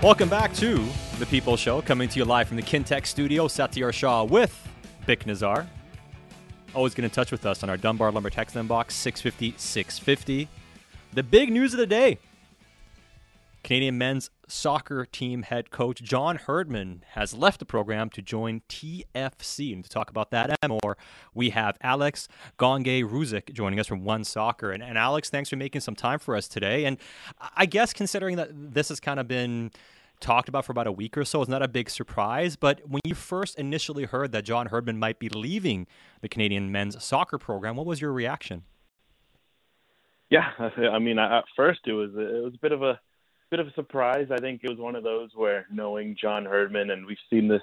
Welcome back to the People Show, coming to you live from the Kintec studio. Satiar Shah with Bik Nizzar. Always get in touch with us on our Dunbar Lumber text inbox 650 650. The big news of the day Canadian men's soccer team head coach John Herdman has left the program to join TFC. And to talk about that and more, we have Alex Gangué-Ruzic joining us from One Soccer. And, and Alex, thanks for making some time for us today. And I guess considering that this has kind of been talked about for about a week or so, it's not a big surprise. But when you first initially heard that John Herdman might be leaving the Canadian men's soccer program, what was your reaction? Yeah, I mean, at first it was it was a bit of a bit of a surprise. I think it was one of those where knowing John Herdman and we've seen this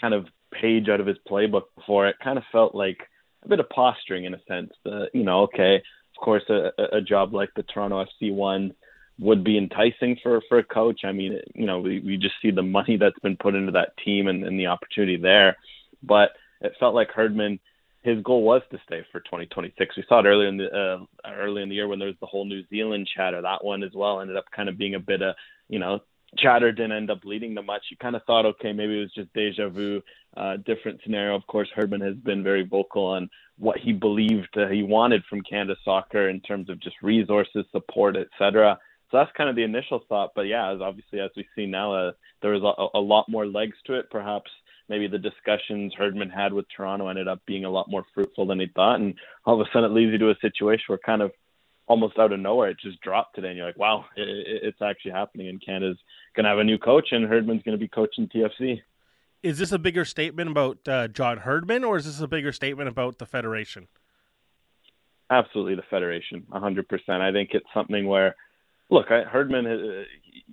kind of page out of his playbook before, it kind of felt like a bit of posturing in a sense. Uh, you know, okay, of course, a, a job like the Toronto FC one would be enticing for for a coach. I mean, you know, we we just see the money that's been put into that team and, and the opportunity there, but it felt like Herdman his goal was to stay for 2026. We saw it earlier in the uh, early in the year when there was the whole New Zealand chatter. That one as well ended up kind of being a bit of you know chatter didn't end up leading to much. You kind of thought, okay, maybe it was just deja vu, uh, different scenario. Of course, Herdman has been very vocal on what he believed uh, he wanted from Canada soccer in terms of just resources, support, etc. So that's kind of the initial thought. But yeah, as obviously as we see now, uh, there was a, a lot more legs to it. Perhaps maybe the discussions Herdman had with Toronto ended up being a lot more fruitful than he thought. And all of a sudden it leads you to a situation where kind of almost out of nowhere it just dropped today. And you're like, wow, it, it, it's actually happening. And Canada's going to have a new coach and Herdman's going to be coaching TFC. Is this a bigger statement about uh, John Herdman or is this a bigger statement about the Federation? Absolutely, the Federation, 100%. I think it's something where – look, I, Herdman, uh,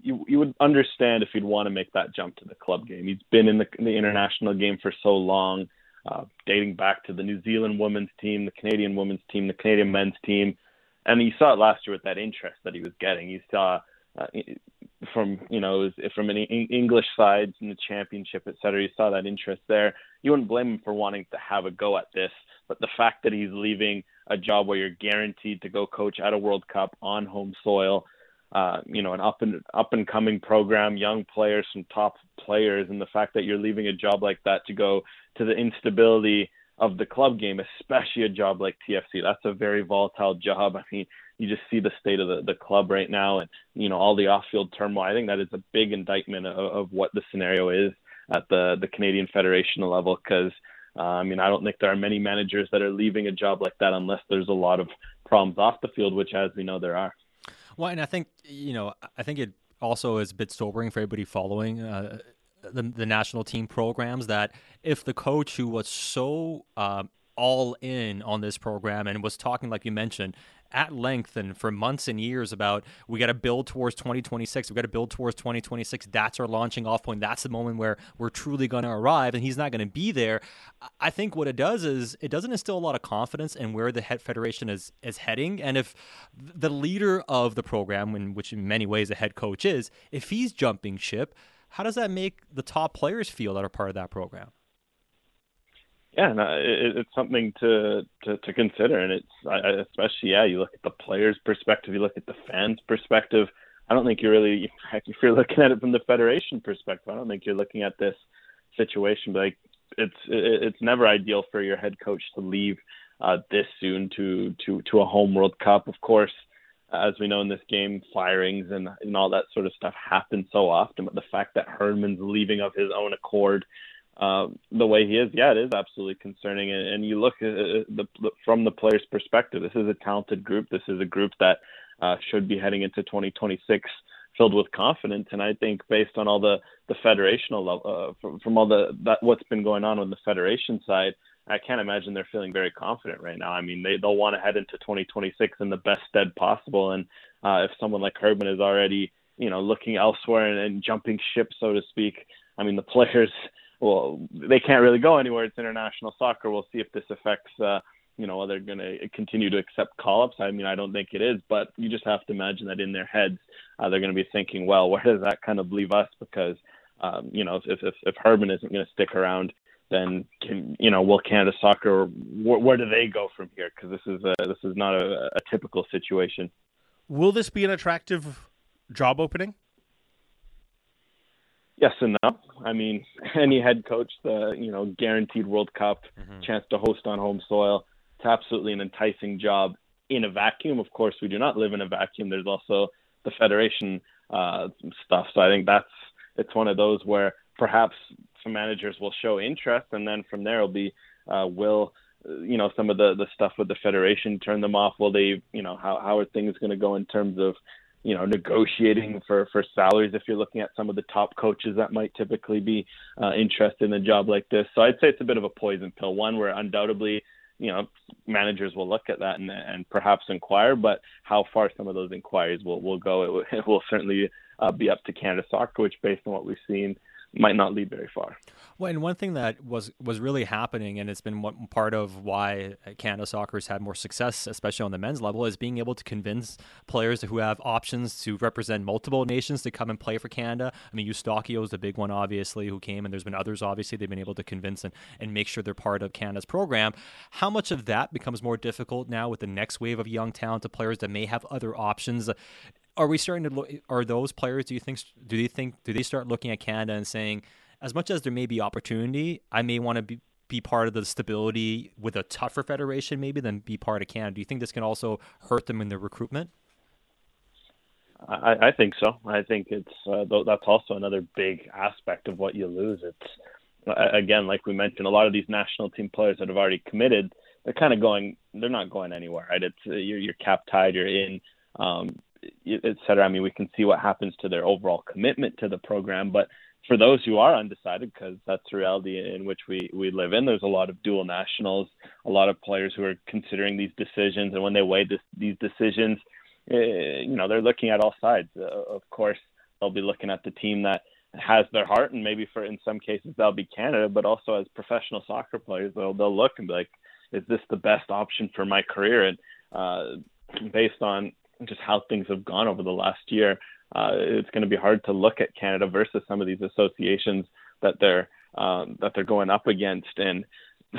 you you would understand if he'd want to make that jump to the club game. He's been in the, in the international game for so long, uh, dating back to the New Zealand women's team, the Canadian women's team, the Canadian men's team, and you saw it last year with that interest that he was getting. You saw uh, from you know from an English side in the championship, et cetera. You saw that interest there. You wouldn't blame him for wanting to have a go at this, but the fact that he's leaving a job where you're guaranteed to go coach at a World Cup on home soil uh, you know, an up and up and coming program, young players, some top players, and the fact that you're leaving a job like that to go to the instability of the club game, especially a job like TFC, that's a very volatile job. I mean, you just see the state of the, the club right now, and you know all the off-field turmoil. I think that is a big indictment of, of what the scenario is at the the Canadian Federation level, because. Uh, I mean, I don't think there are many managers that are leaving a job like that unless there's a lot of problems off the field, which, as we know, there are. Well, and I think you know, I think it also is a bit sobering for everybody following uh, the the national team programs that if the coach who was so um, all in on this program and was talking like you mentioned at length and for months and years about we got to build towards 2026. We got to build towards 2026. That's our launching off point. That's the moment where we're truly going to arrive, and he's not going to be there. I think what it does is it doesn't instill a lot of confidence in where the head federation is is heading. And if the leader of the program, in which in many ways a head coach is, if he's jumping ship, how does that make the top players feel that are part of that program? Yeah, no, it, it's something to, to to consider, and it's I, especially yeah. You look at the players' perspective, you look at the fans' perspective. I don't think you're really if you're looking at it from the federation perspective. I don't think you're looking at this situation like it's it's never ideal for your head coach to leave uh, this soon to to to a home World Cup. Of course, as we know in this game, firings and and all that sort of stuff happen so often. But the fact that Herdman's leaving of his own accord uh, the way he is, yeah, it is absolutely concerning. And, and you look at the, from the player's perspective, this is a talented group. This is a group that uh, should be heading into 2026 filled with confidence. And I think based on all the the federational level, uh, from, from all the that what's been going on on the federation side, I can't imagine they're feeling very confident right now. I mean, they they'll want to head into 2026 in the best stead possible. And uh, if someone like Herdman is already you know looking elsewhere and, and jumping ship, so to speak, I mean the players well, they can't really go anywhere. It's international soccer. We'll see if this affects, uh, you know, whether they're going to continue to accept call-ups. I mean, I don't think it is, but you just have to imagine that in their heads, uh, they're going to be thinking, well, where does that kind of leave us? Because, um, you know, if if, if Herdman isn't going to stick around, then can you know, will Canada Soccer? Where, where do they go from here? Because this is a, this is not a, a typical situation. Will this be an attractive job opening? Yes and no. I mean, any head coach, the you know guaranteed World Cup, mm-hmm. chance to host on home soil, it's absolutely an enticing job in a vacuum. Of course, we do not live in a vacuum. There's also the federation uh, stuff. So I think that's it's one of those where perhaps some managers will show interest, and then from there it'll be uh, will you know some of the the stuff with the federation turn them off? Will they you know how how are things going to go in terms of you know negotiating for for salaries if you're looking at some of the top coaches that might typically be uh, interested in a job like this. So I'd say it's a bit of a poison pill. One where undoubtedly you know managers will look at that and, and perhaps inquire, but how far some of those inquiries will will go, it, will, it will certainly uh, be up to Canada Soccer, which based on what we've seen might not lead very far. Well, and one thing that was was really happening, and it's been one part of why Canada Soccer has had more success, especially on the men's level, is being able to convince players who have options to represent multiple nations to come and play for Canada. I mean, Eustáquio is the big one, obviously, who came, and there's been others, obviously, they've been able to convince and, and make sure they're part of Canada's program. How much of that becomes more difficult now with the next wave of young talented players that may have other options? Are we starting to look? Are those players? Do you think? Do they think? Do they start looking at Canada and saying, as much as there may be opportunity, I may want to be be part of the stability with a tougher federation, maybe than be part of Canada. Do you think this can also hurt them in their recruitment? I, I think so. I think it's uh, that's also another big aspect of what you lose. It's again, like we mentioned, a lot of these national team players that have already committed, they're kind of going. They're not going anywhere, right? It's uh, you're, you're cap tied. You're in. Um, et cetera. I mean, we can see what happens to their overall commitment to the program. But for those who are undecided, because that's the reality in which we, we live in, there's a lot of dual nationals, a lot of players who are considering these decisions. And when they weigh this, these decisions, eh, you know, they're looking at all sides. Uh, of course, they'll be looking at the team that has their heart, and maybe for in some cases that'll be Canada, but also as professional soccer players, they'll they'll look and be like, is this the best option for my career? And uh, based on just how things have gone over the last year, uh, it's going to be hard to look at Canada versus some of these associations that they're um, that they're going up against and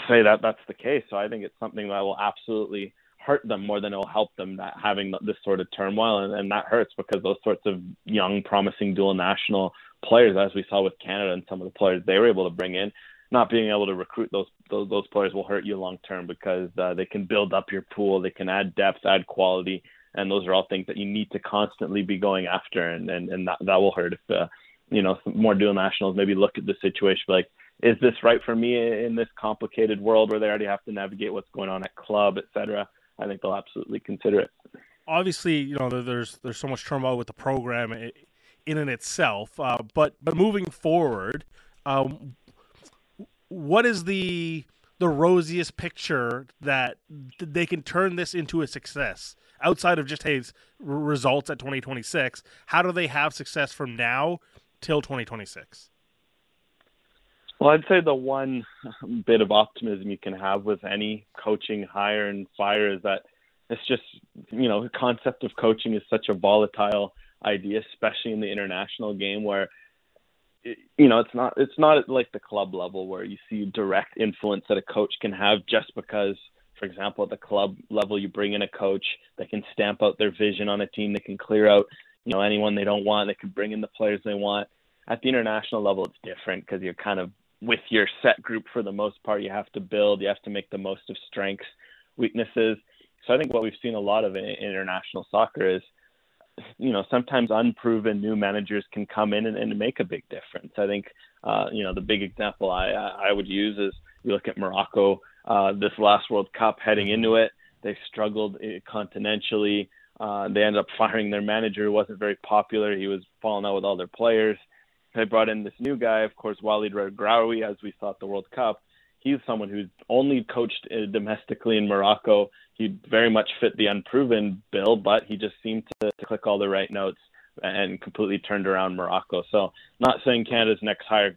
say that that's the case. So I think it's something that will absolutely hurt them more than it will help them that having this sort of turmoil and, and that hurts because those sorts of young promising dual national players as we saw with Canada and some of the players they were able to bring in not being able to recruit those those, those players will hurt you long term because uh, they can build up your pool they can add depth add quality and those are all things that you need to constantly be going after, and and, and that that will hurt if uh, you know more dual nationals maybe look at the situation like, is this right for me in this complicated world where they already have to navigate what's going on at club, et cetera? I think they'll absolutely consider it. Obviously, you know there's there's so much turmoil with the program in and itself, uh, but but moving forward, um, what is the the rosiest picture that they can turn this into a success outside of just hey results at 2026 how do they have success from now till 2026 well i'd say the one bit of optimism you can have with any coaching hire and fire is that it's just you know the concept of coaching is such a volatile idea especially in the international game where you know, it's not it's not like the club level where you see direct influence that a coach can have just because, for example, at the club level you bring in a coach that can stamp out their vision on a team, they can clear out, you know, anyone they don't want, they can bring in the players they want. At the international level, it's different because you're kind of with your set group for the most part. You have to build, you have to make the most of strengths, weaknesses. So I think what we've seen a lot of in international soccer is you know, sometimes unproven new managers can come in and, and make a big difference. I think, uh, you know, the big example I, I would use is you look at Morocco uh, this last World Cup heading into it. They struggled uh, continentally. Uh, they ended up firing their manager, who wasn't very popular. He was falling out with all their players. They brought in this new guy, of course, Walid Regragui, as we saw at the World Cup. He's someone who's only coached uh, domestically in Morocco he very much fit the unproven bill, but he just seemed to, to click all the right notes and completely turned around Morocco. So, not saying Canada's next hire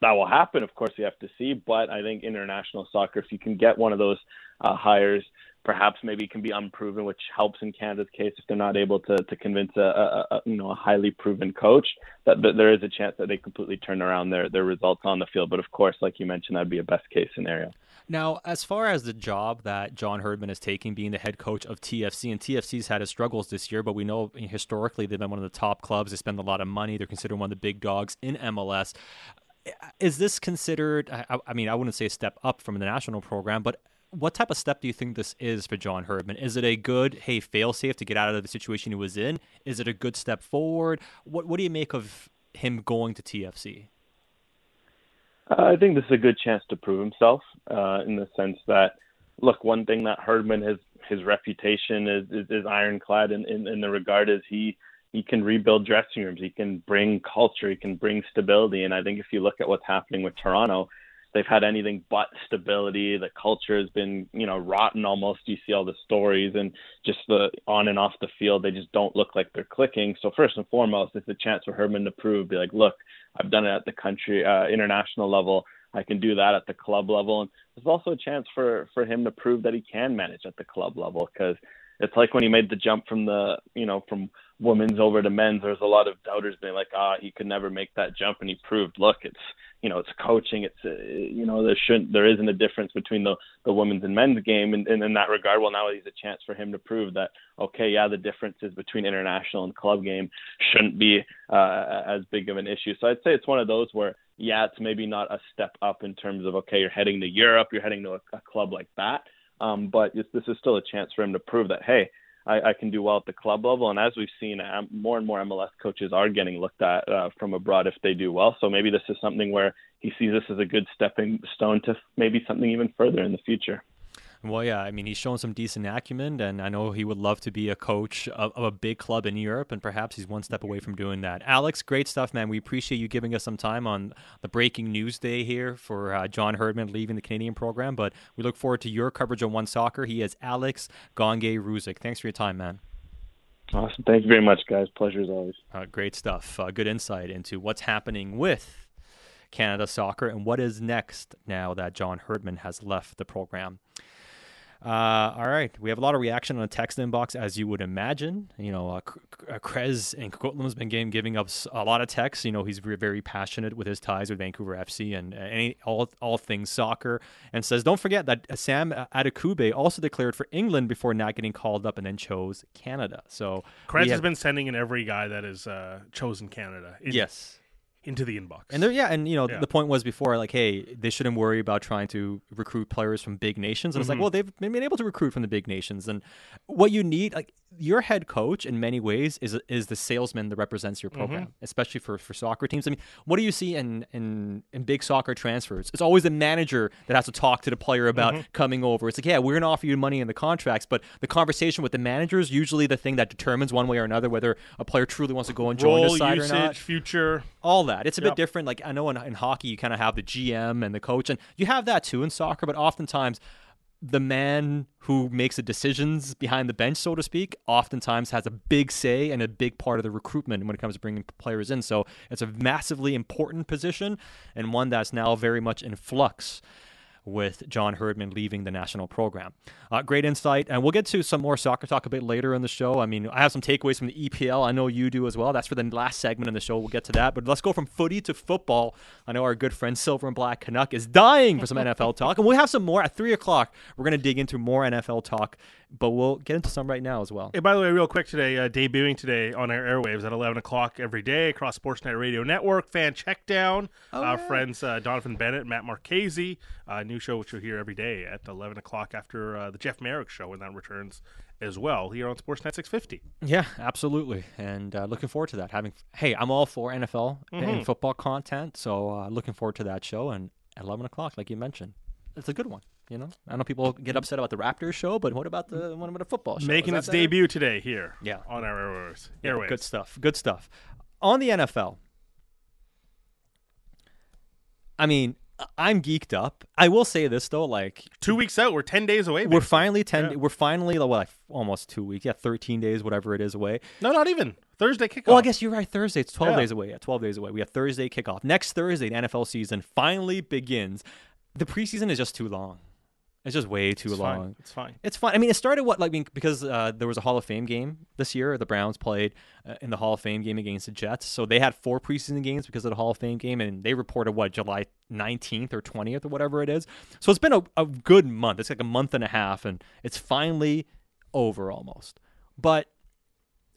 that will happen. Of course, you have to see, but I think international soccer, if you can get one of those uh, hires perhaps maybe can be unproven, which helps in Canada's case if they're not able to to convince a, a, a you know a highly proven coach that, that there is a chance that they completely turn around their their results on the field. But of course, like you mentioned, that'd be a best case scenario. Now, as far as the job that John Herdman is taking, being the head coach of TFC, and TFC's had his struggles this year, but we know historically they've been one of the top clubs. They spend a lot of money. They're considered one of the big dogs in MLS. Is this considered? I, I mean, I wouldn't say a step up from the national program, but what type of step do you think this is for John Herdman? Is it a good, hey, fail safe to get out of the situation he was in? Is it a good step forward? What What do you make of him going to TFC? Uh, I think this is a good chance to prove himself uh, in the sense that, look, one thing that Herdman has his reputation is is, is ironclad in, in, in the regard is he he can rebuild dressing rooms, he can bring culture, he can bring stability, and I think if you look at what's happening with Toronto, they've had anything but stability. The culture has been, you know, rotten almost. You see all the stories and just the on and off the field, they just don't look like they're clicking. So first and foremost, it's a chance for Herdman to prove, be like, look, I've done it at the country, uh, international level. I can do that at the club level, and there's also a chance for for him to prove that he can manage at the club level because it's like when he made the jump from the you know from women's over to men's there's a lot of doubters being like ah he could never make that jump. And he proved look it's you know it's coaching. It's uh, you know there shouldn't there isn't a difference between the the women's and men's game. And, and in that regard well now he's a chance for him to prove that okay yeah the differences between international and club game shouldn't be uh, as big of an issue. So i'd say it's one of those where yeah it's maybe not a step up in terms of okay you're heading to europe you're heading to a, a club like that um, but this is still a chance for him to prove that hey I, I can do well at the club level. And as we've seen, more and more MLS coaches are getting looked at uh, from abroad if they do well. So maybe this is something where he sees this as a good stepping stone to maybe something even further in the future. Well, yeah, I mean, he's shown some decent acumen, and I know he would love to be a coach of, of, a big club in Europe, and perhaps he's one step away from doing that. Alex, great stuff, man. We appreciate you giving us some time on the breaking news day here for uh, John Herdman leaving the Canadian program, but we look forward to your coverage on One Soccer. He is Alex Gangué-Ruzic. Thanks for your time, man. Awesome. Thank you very much, guys. Pleasure as always. Uh, great stuff. Uh, good insight into what's happening with Canada soccer and what is next now that John Herdman has left the program. Uh, all right, we have a lot of reaction on the text inbox, as you would imagine. You know, uh, uh Krez and Coquitlam's been game giving up a lot of texts. You know, he's very passionate with his ties with Vancouver FC and uh, any all all things soccer, and says, "Don't forget that Sam Adekugbe also declared for England before not getting called up, and then chose Canada." So Krez have, has been sending in every guy that is uh, chosen Canada. In, yes, into the inbox. And there, yeah, and you know, yeah. the point was before, like, hey, they shouldn't worry about trying to recruit players from big nations. And mm-hmm. it's like, mm-hmm. well, they've been able to recruit from the big nations, and what you need, like, your head coach, in many ways, is is the salesman that represents your program, mm-hmm. especially for for soccer teams. I mean, what do you see in in in big soccer transfers? It's always the manager that has to talk to the player about mm-hmm. coming over. It's like, yeah, we're gonna offer you money in the contracts, but the conversation with the manager is usually the thing that determines one way or another whether a player truly wants to go and join Role, the side usage, or not. Future, all that. It's a yep. bit different. Like I know in, in hockey, you kind of have the GM and the coach, and you have that too in soccer. But oftentimes, the man who makes the decisions behind the bench, so to speak, oftentimes has a big say and a big part of the recruitment when it comes to bringing players in. So it's a massively important position and one that's now very much in flux with John Herdman leaving the national program. Uh, great insight. And we'll get to some more soccer talk a bit later in the show. I mean, I have some takeaways from the EPL. I know you do as well. That's for the last segment in the show. We'll get to that. But let's go from footy to football. I know our good friend Silver and Black Canuck is dying for some NFL talk. And we'll have some more at 3 o'clock. We're going to dig into more NFL talk but we'll get into some right now as well. Hey, by the way, real quick today, uh, debuting today on our airwaves at 11 o'clock every day across Sportsnet Radio Network. Fan checkdown. Oh, our yeah. friends uh, Donovan Bennett, Matt Marchese, uh, new show which you'll hear every day at 11 o'clock after uh, the Jeff Marek show when that returns as well here on Sportsnet 650. Yeah, absolutely, and uh, looking forward to that. Having hey, I'm all for NFL mm-hmm. and football content, so uh, looking forward to that show and at 11 o'clock, like you mentioned, it's a good one. You know, I know people get upset about the Raptors show, but what about the what about the football show? Making its debut today here, yeah, on our airwaves. Yeah, good stuff. Good stuff. On the NFL, I mean, I'm geeked up. I will say this though, like two weeks out, we're ten days away. Basically. We're finally ten. Yeah. We're finally well, like almost two weeks. Yeah, thirteen days, whatever it is, away. No, not even Thursday kickoff. Well, I guess you're right. Thursday. It's twelve yeah. days away. Yeah, twelve days away. We have Thursday kickoff. Next Thursday, the NFL season finally begins. The preseason is just too long It's just way too It's long. fine. It's fine. It's fine. I mean, it started what like being- because uh, there was a Hall of Fame game this year. The Browns played uh, in the Hall of Fame game against the Jets, so they had four preseason games because of the Hall of Fame game, and they reported what July 19th or 20th or whatever it is. So it's been a, a good month. It's like a month and a half, and it's finally over almost. But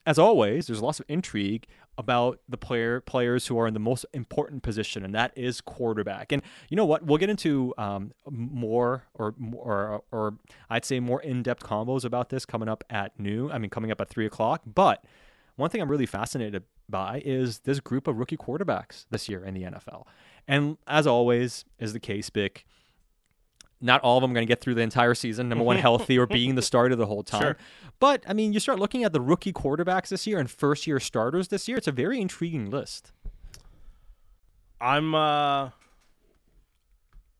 as always, there's lots of intrigue about the player players who are in the most important position, and that is quarterback. And you know what? We'll get into um, more or or or I'd say more in-depth combos about this coming up at noon. I mean, coming up at three o'clock. But one thing I'm really fascinated by is this group of rookie quarterbacks this year in the NFL. And as always is the case, Bik, not all of them are going to get through the entire season, number one, healthy or being the starter the whole time. Sure. But, I mean, you start looking at the rookie quarterbacks this year and first year starters this year, it's a very intriguing list. I'm. uh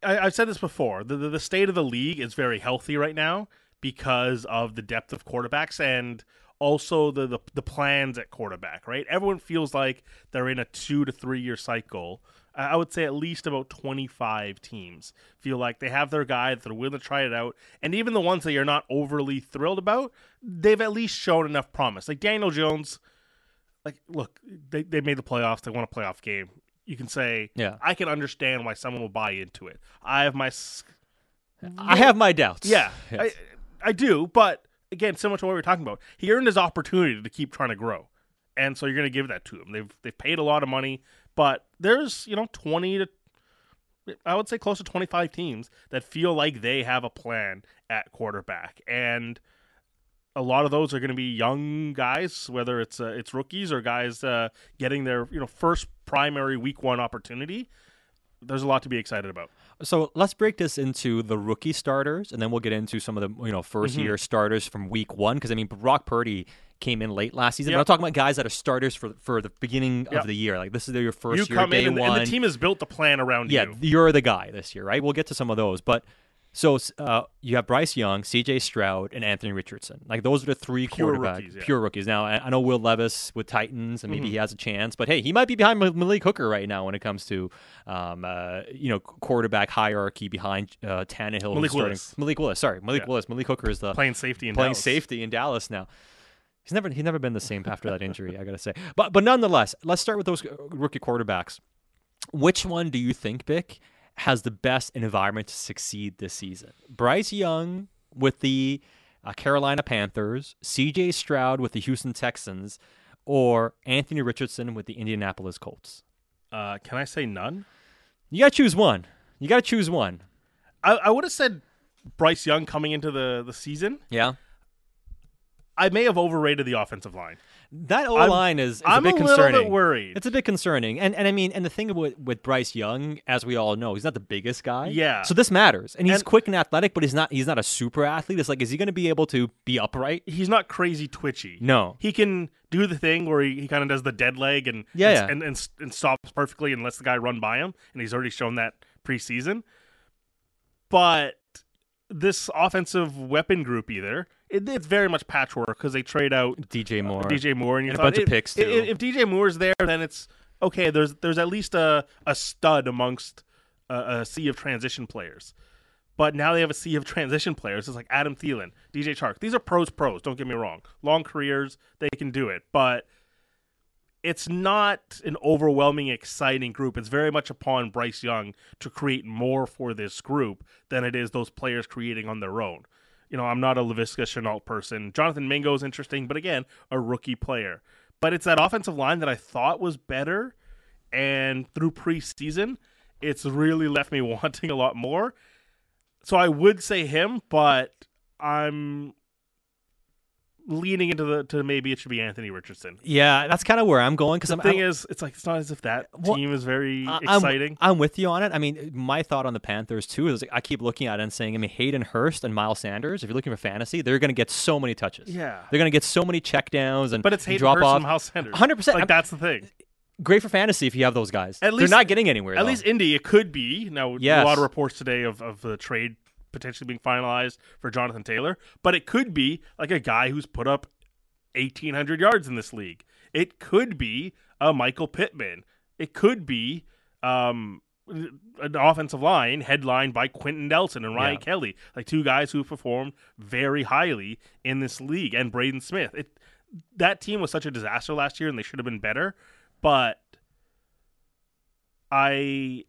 I, I've said this before. The, the the state of the league is very healthy right now because of the depth of quarterbacks and also the, the the plans at quarterback. Right, everyone feels like they're in a two to three year cycle. I would say at least about 25 teams feel like they have their guy that they're willing to try it out. And even the ones that you're not overly thrilled about, they've at least shown enough promise. Like Daniel Jones, like, look, they, they made the playoffs. They won a playoff game. You can say, Yeah. I can understand why someone will buy into it. I have my, I have my doubts. yeah, Yes. I, I do. But again, similar to what we were talking about, he earned his opportunity to keep trying to grow, and so you're going to give that to him. They've they've paid a lot of money, but there's you know 20 to I would say close to 25 teams that feel like they have a plan at quarterback, and a lot of those are going to be young guys, whether it's uh, it's rookies or guys uh, getting their you know first primary week one opportunity. There's a lot to be excited about. So let's break this into the rookie starters, and then we'll get into some of the you know 1st Mm-hmm. year starters from week one. Because I mean, Brock Purdy came in late last season. But I'm talking about guys that are starters for for the beginning Yep. of the year. Like this is your first you year, come day in, and, one. and the team has built the plan around yeah, you. you're the guy this year, right? We'll get to some of those, but so uh, you have Bryce Young, C.J. Stroud, and Anthony Richardson. Like those are the three Pure quarterback rookies, yeah. pure rookies. Now I, I know Will Levis with Titans, and maybe Mm-hmm. he has a chance, but hey, he might be behind Malik Hooker right now when it comes to um, uh, you know quarterback hierarchy behind uh, Tannehill. Malik starting- Willis. Malik Willis. Sorry, Malik Yeah. Willis. Malik Hooker is the playing safety in playing Dallas. safety in Dallas now. He's never he's never been the same after that injury. I gotta say, but but nonetheless, let's start with those uh, rookie quarterbacks. Which one do you think, Bik, has the best environment to succeed this season? Bryce Young with the uh, Carolina Panthers, C.J. Stroud with the Houston Texans, or Anthony Richardson with the Indianapolis Colts? Uh, can I say none? You gotta choose one. You gotta choose one. I, I would have said Bryce Young coming into the, the season. Yeah. I may have overrated the offensive line. That O line is, is I'm a bit little concerning. bit worried. It's a bit concerning, and and I mean, and the thing with with Bryce Young, as we all know, he's not the biggest guy. Yeah. So this matters, and he's And- quick and athletic, but he's not he's not a super athlete. It's like, is he going to be able to be upright? He's not crazy twitchy. No. He can do the thing where he, he kind of does the dead leg and Yeah, and, yeah. and, and and stops perfectly and lets the guy run by him, and he's already shown that preseason. But this offensive weapon group, either it, it's very much patchwork because they trade out DJ uh, Moore. DJ Moore and, you And a bunch of picks, if- too. If, DJ Moore's there, then it's okay. There's there's at least a a stud amongst a, a sea of transition players. But now they have a sea of transition players. It's like Adam Thielen, DJ Chark. These are pros, pros. Don't get me wrong. Long careers, they can do it. But it's not an overwhelming, exciting group. It's very much upon Bryce Young to create more for this group than it is those players creating on their own. You know, I'm not a Laviska Shenault person. Jonathan Mingo is interesting, but again, a rookie player. But it's that offensive line that I thought was better, and through preseason, it's really left me wanting a lot more. So I would say him, but I'm leaning into the to maybe it should be Anthony Richardson. yeah, that's kind of where I'm going because The I'm thing I'm- is, it's like it's not as if that Well, team is very I- I'm- exciting. I'm, with you on it. I mean, my thought on the Panthers too is like, I keep looking at it and saying, I mean, Hayden Hurst and Miles Sanders. If you're looking for fantasy, they're going to get so many touches. Yeah. they're going to get so many checkdowns and but it's Hayden drop Hurst off. and Miles Sanders. 100%. Like I'm- that's the thing. Great for fantasy if you have those guys. At least, they're not getting anywhere. At though. least Indy, it could be. Now, Yes. a lot of reports today of, of the trade potentially being finalized for Jonathan Taylor, but it could be like a guy who's put up 1,800 yards in this league. It could be a Michael Pittman. It could be um, an offensive line headlined by Quenton Nelson and Ryan Yeah. Kelly, like two guys who performed very highly in this league, and Braden Smith. It that team was such a disaster last year, and they should have been better. But I,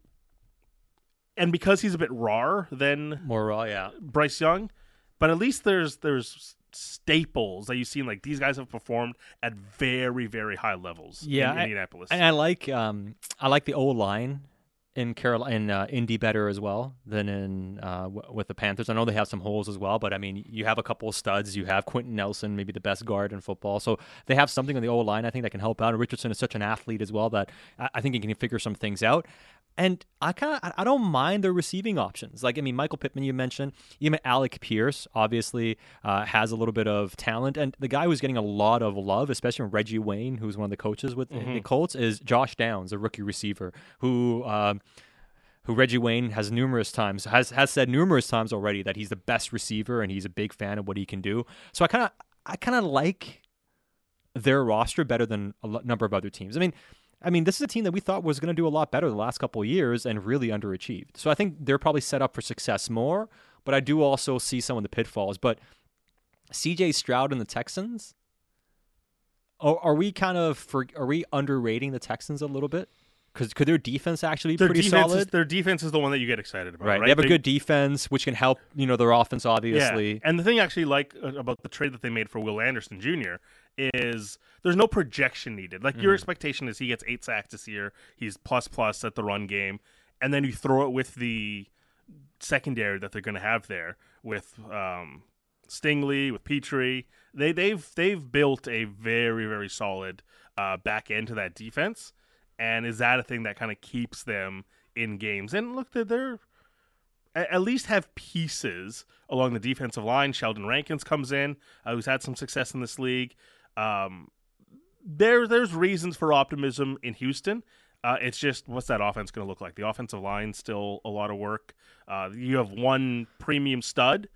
and because he's a bit rawer than More raw, yeah. Bryce Young, but at least there's there's staples that you've seen. Like these guys have performed at very very high levels. Yeah, in I- Indianapolis. And I like um I like the O line in Carolina in uh, Indy better as well than in uh, w- with the Panthers. I know they have some holes as well, but I mean you have a couple of studs. You have Quenton Nelson, maybe the best guard in football. So they have something on the O line. I think that can help out. And Richardson is such an athlete as well that I, I think he can figure some things out. And I kind of I don't mind their receiving options. Like I mean, Michael Pittman you mentioned, even Alec Pierce obviously uh, has a little bit of talent, and the guy who's getting a lot of love, especially from Reggie Wayne, who's one of the coaches with the Colts, is Josh Downs, a rookie receiver who. Um, who Reggie Wayne has numerous times has has said numerous times already that he's the best receiver and he's a big fan of what he can do. So I kind of I kind of like their roster better than a number of other teams. I mean, I mean, this is a team that we thought was going to do a lot better the last couple years and really underachieved. So I think they're probably set up for success more, but I do also see some of the pitfalls. But CJ Stroud and the Texans, are, are we kind of for, are we underrating the Texans a little bit? Because could their defense actually be their pretty defense solid? is their defense is the one that you get excited about. Right. Right. They have a good defense, which can help, you know, their offense, obviously. Yeah. And the thing I actually like uh, about the trade that they made for Will Anderson Jr. is there's no projection needed. Like Mm-hmm. your expectation is he gets eight sacks this year, he's plus plus at the run game, and then you throw it with the secondary that they're going to have there with um, Stingley, with Pitre. They they've they've built a very very solid uh, back end to that defense, and is that a thing that kind of keeps them in games? And look, they're, they're at least have pieces along the defensive line. Sheldon Rankins comes in, uh, who's had some success in this league. Um, there, there's reasons for optimism in Houston. Uh, it's just what's that offense going to look like? The offensive line still a lot of work. Uh, you have one premium stud,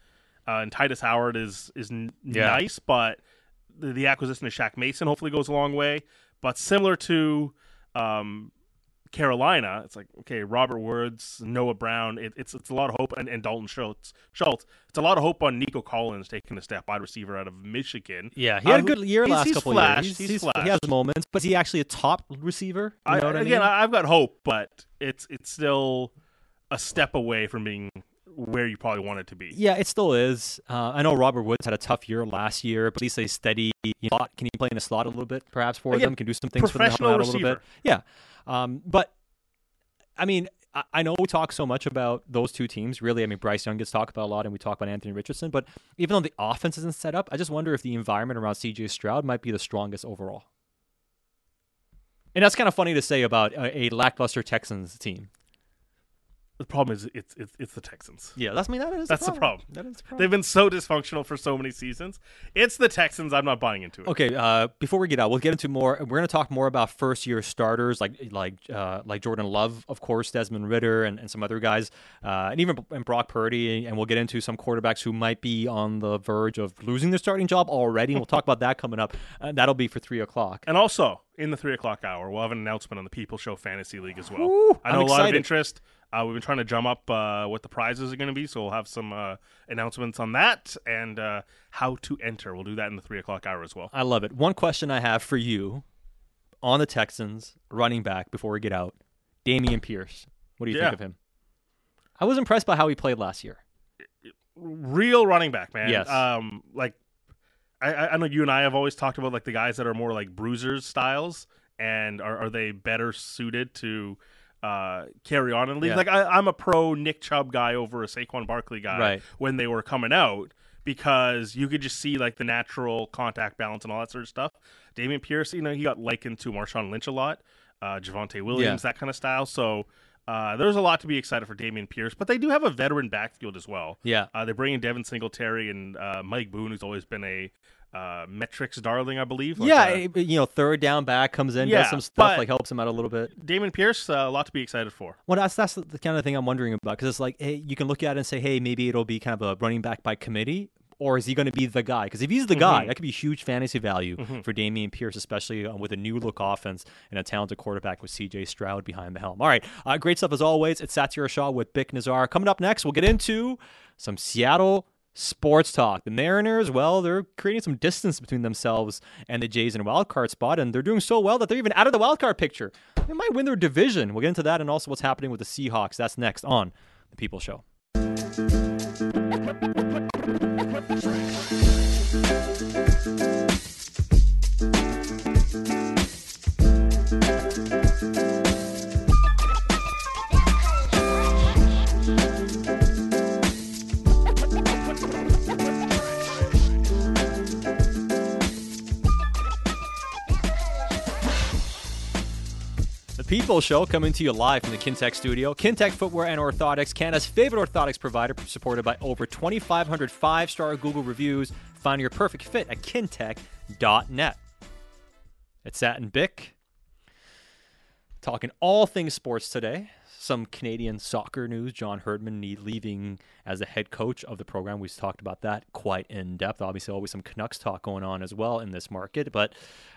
uh, and Tytus Howard is is n- Yeah. nice, but the, the acquisition of Shaq Mason hopefully goes a long way. But similar to um, Carolina, it's like okay, Robert Woods, Noah Brown. It, it's it's a lot of hope, and, and Dalton Schultz. Schultz. It's a lot of hope on Nico Collins taking a step wide receiver out of Michigan. Yeah, he had Uh, a good year he's- last he's couple flashed, years. he's he has moments, but is he actually a top receiver? You I, know what I again, mean? I, I've got hope, but it's it's still a step away from being where you probably want it to be. yeah, it still is. Uh, I know Robert Woods had a tough year last year, but at least a steady slot. Can he play in a slot a little bit, perhaps for Again, them? Can do some things for them help them professional out a little bit. Yeah, um, but I mean, I, I know we talk so much about those two teams. Really, I mean, Bryce Young gets talked about a lot, and we talk about Anthony Richardson. But even though the offense isn't set up, I just wonder if the environment around C.J. Stroud might be the strongest overall. And that's kind of funny to say about a, a lackluster Texans team. The problem is it's it's, it's the Texans. Yeah, that's I mean that is That's the problem. That is the problem. They've been so dysfunctional for so many seasons. It's the Texans. I'm not buying into it. Okay, uh, before we get out, we'll get into more. We're going to talk more about first year starters like like uh, like Jordan Love, of course, Desmond Ridder, and, and some other guys, uh, and even and Brock Purdy. And we'll get into some quarterbacks who might be on the verge of losing their starting job already. And we'll talk about that coming up. Uh, that'll be for three o'clock. And also in the three o'clock hour, we'll have an announcement on the People Show Fantasy League as well. Woo, I know I'm a lot of interest. Uh, we've been trying to drum up uh, what the prizes are going to be, so we'll have some uh, announcements on that and uh, how to enter. We'll do that in the three o'clock hour as well. I love it. One question I have for you on the Texans running back before we get out, Dameon Pierce. What do you Yeah. think of him? I was impressed by how he played last year. Real running back, man. Yes. Um, like I, I I know you and I have always talked about like the guys that are more like bruisers styles, and are, are they better suited to uh, carry on the league? Yeah. Like I, I'm a pro Nick Chubb guy over a Saquon Barkley guy Right. when they were coming out because you could just see like the natural contact balance and all that sort of stuff. Dameon Pierce, you know, he got likened to Marshawn Lynch a lot, uh, Javonte Williams, that kind of style. So uh, there's a lot to be excited for Dameon Pierce, but they do have a veteran backfield as well. Yeah. Uh, they bring in Devin Singletary and uh, Mike Boone, who's always been a uh, metrics darling, I believe. Like, yeah, uh, it- you know, third down back comes in, Yeah, does some stuff, like helps him out a little bit. Dameon Pierce, uh, a lot to be excited for. Well, that's that's the kind of thing I'm wondering about because it's like, hey, you can look at it and say, hey, maybe it'll be kind of a running back by committee, or is he going to be the guy? Because if he's the guy, Mhm. that could be huge fantasy value Mhm. for Dameon Pierce, especially uh, with a new look offense and a talented quarterback with CJ Stroud behind the helm. All right, uh, great stuff as always. It's Satiar Shah with Bik Nizzar. Coming up next, we'll get into some Seattle sports talk. The Mariners, well, they're creating some distance between themselves and the Jays in a wild card spot, and they're doing so well that they're even out of the wild card picture. They might win their division. We'll get into that and also what's happening with the Seahawks. That's next on the People Show. The People Show coming to you live from the Kintec studio. Kintec Footwear and Orthotics, Canada's favorite orthotics provider, supported by over 2,500 five star Google reviews. Find your perfect fit at kintec.net. It's Sat and Bik. Talking all things sports today. Some Canadian soccer news. John Herdman leaving as the head coach of the program. We've talked about that quite in depth. Obviously, always some Canucks talk going on as well in this market. But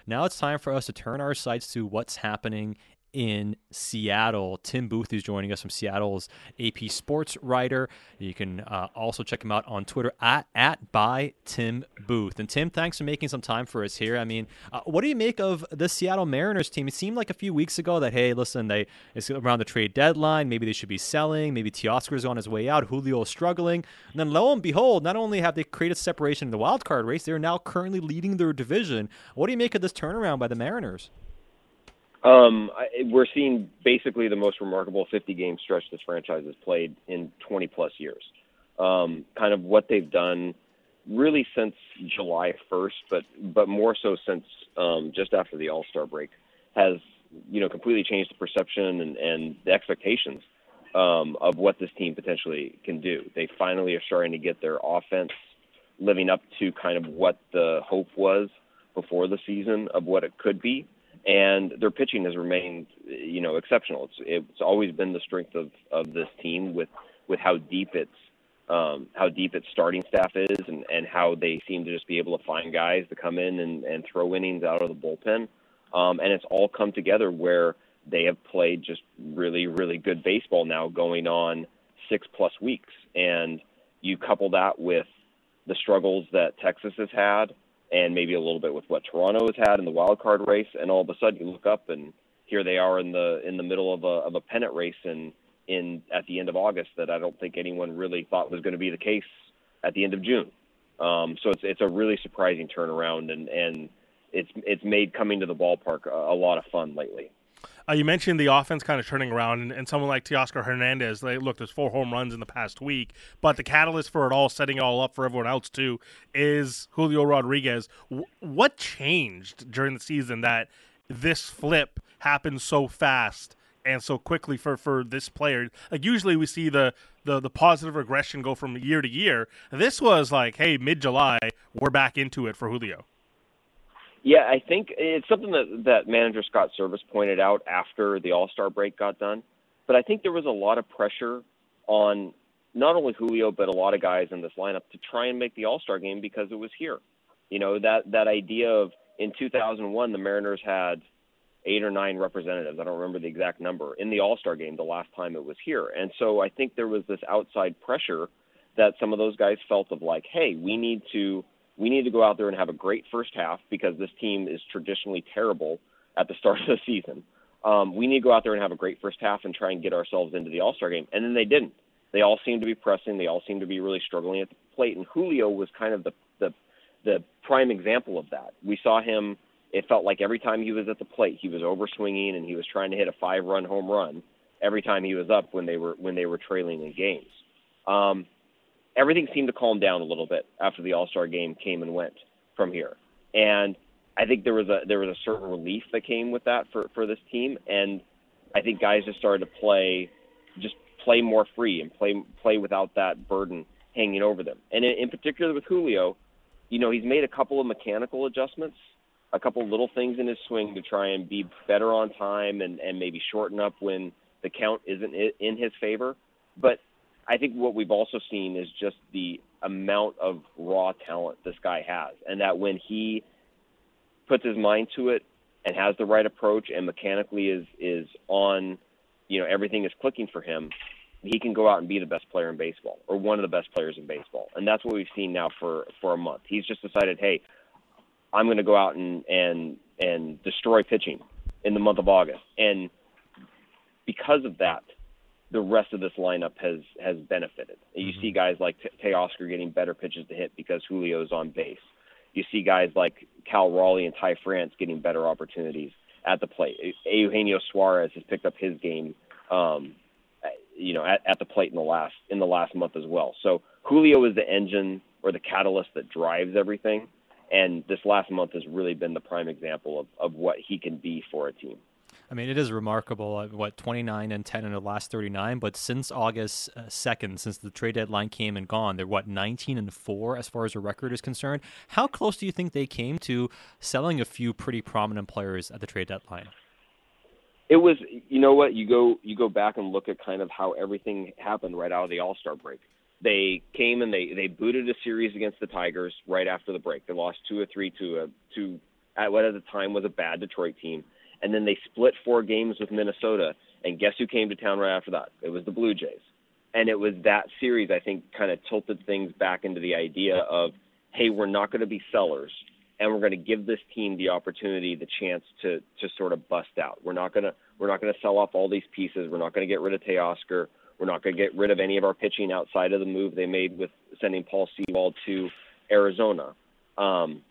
now it's time for us to turn our sights to what's happening in Seattle. Tim Booth is joining us from Seattle's AP Sports writer. You can uh, also check him out on Twitter at at by Tim Booth. And Tim, thanks for making some time for us here. I mean, uh, what do you make of the Seattle Mariners team? It seemed like a few weeks ago that hey, listen, they it's around the trade deadline. Maybe they should be selling. Maybe Teoscar's on his way out. Julio is struggling. And then lo and behold, not only have they created separation in the wild card race, they're now currently leading their division. What do you make of this turnaround by the Mariners? Um, I, we're seeing basically the most remarkable 50 game stretch this franchise has played in 20 plus years. Um, kind of what they've done really since July 1st, but but more so since um, just after the All Star break has you know completely changed the perception and, and the expectations um, of what this team potentially can do. They finally are starting to get their offense living up to kind of what the hope was before the season of what it could be and their pitching has remained, you know, exceptional. It's it's always been the strength of of this team with with how deep its um, how deep its starting staff is, and and how they seem to just be able to find guys to come in and and throw innings out of the bullpen, um, and it's all come together where they have played just really really good baseball now, going on six plus weeks, and you couple that with the struggles that Texas has had and maybe a little bit with what Toronto has had in the wild card race, and all of a sudden you look up and here they are in the in the middle of a of a pennant race in in at the end of August that I don't think anyone really thought was going to be the case at the end of June. Um, so it's it's a really surprising turnaround, and and it's it's made coming to the ballpark a, a lot of fun lately. Uh, you mentioned the offense kind of turning around, and, and someone like Teoscar Hernandez. They look, there's four home runs in the past week, but the catalyst for it all, setting it all up for everyone else too, is Julio Rodriguez. W- what changed during the season that this flip happened so fast and so quickly for, for this player? Like usually we see the, the the positive regression go from year to year. This was like, hey, mid July, we're back into it for Julio. Yeah, I think it's something that that manager Scott Servais pointed out after the All Star break got done. But I think there was a lot of pressure on not only Julio but a lot of guys in this lineup to try and make the All Star game because it was here. You know that that idea of in 2001 the Mariners had eight or nine representatives. I don't remember the exact number in the All Star game the last time it was here. And so I think there was this outside pressure that some of those guys felt of like, hey, we need to we need to go out there and have a great first half because this team is traditionally terrible at the start of the season. Um, we need to go out there and have a great first half and try and get ourselves into the All Star game. And then they didn't. They all seemed to be pressing. They all seemed to be really struggling at the plate. And Julio was kind of the the the prime example of that. We saw him. It felt like every time he was at the plate, he was over swinging and he was trying to hit a five run home run every time he was up when they were when they were trailing in games. Um, everything seemed to calm down a little bit after the All Star game came and went from here, and I think there was a there was a certain relief that came with that for for this team, and I think guys just started to play, just play more free and play play without that burden hanging over them. And in, in particular with Julio, you know, he's made a couple of mechanical adjustments, a couple little things in his swing to try and be better on time and and maybe shorten up when the count isn't in his favor. But I think what we've also seen is just the amount of raw talent this guy has, and that when he puts his mind to it and has the right approach and mechanically is is on, you know, everything is clicking for him, he can go out and be the best player in baseball or one of the best players in baseball. And that's what we've seen now for for a month. He's just decided, hey, I'm going to go out and and and destroy pitching in the month of August. And because of that, the rest of this lineup has has benefited. You mm-hmm. see guys like Teoscar getting better pitches to hit because Julio's on base. You see guys like Cal Raleigh and Ty France getting better opportunities at the plate. Eugenio Suarez has picked up his game, um, you know, at, at the plate in the last in the last month as well. So Julio is the engine or the catalyst that drives everything, and this last month has really been the prime example of, of what he can be for a team. I mean, it is remarkable. Uh, what 29 and 10 in the last 39, but since August uh, 2nd, since the trade deadline came and gone, they're what 19 and four as far as the record is concerned. How close do you think they came to selling a few pretty prominent players at the trade deadline? It was, you know what, you go you go back and look at kind of how everything happened right out of the All Star break. They came and they they booted a series against the Tigers right after the break. They lost two or three to a to at what at the time was a bad Detroit team and then they split four games with Minnesota. And guess who came to town right after that? It was the Blue Jays. And it was that series, I think, kind of tilted things back into the idea of, hey, we're not going to be sellers, and we're going to give this team the opportunity, the chance to to sort of bust out. We're not going to we're not going to sell off all these pieces. We're not going to get rid of Teoscar. We're not going to get rid of any of our pitching outside of the move they made with sending Paul Sewald to Arizona. Um,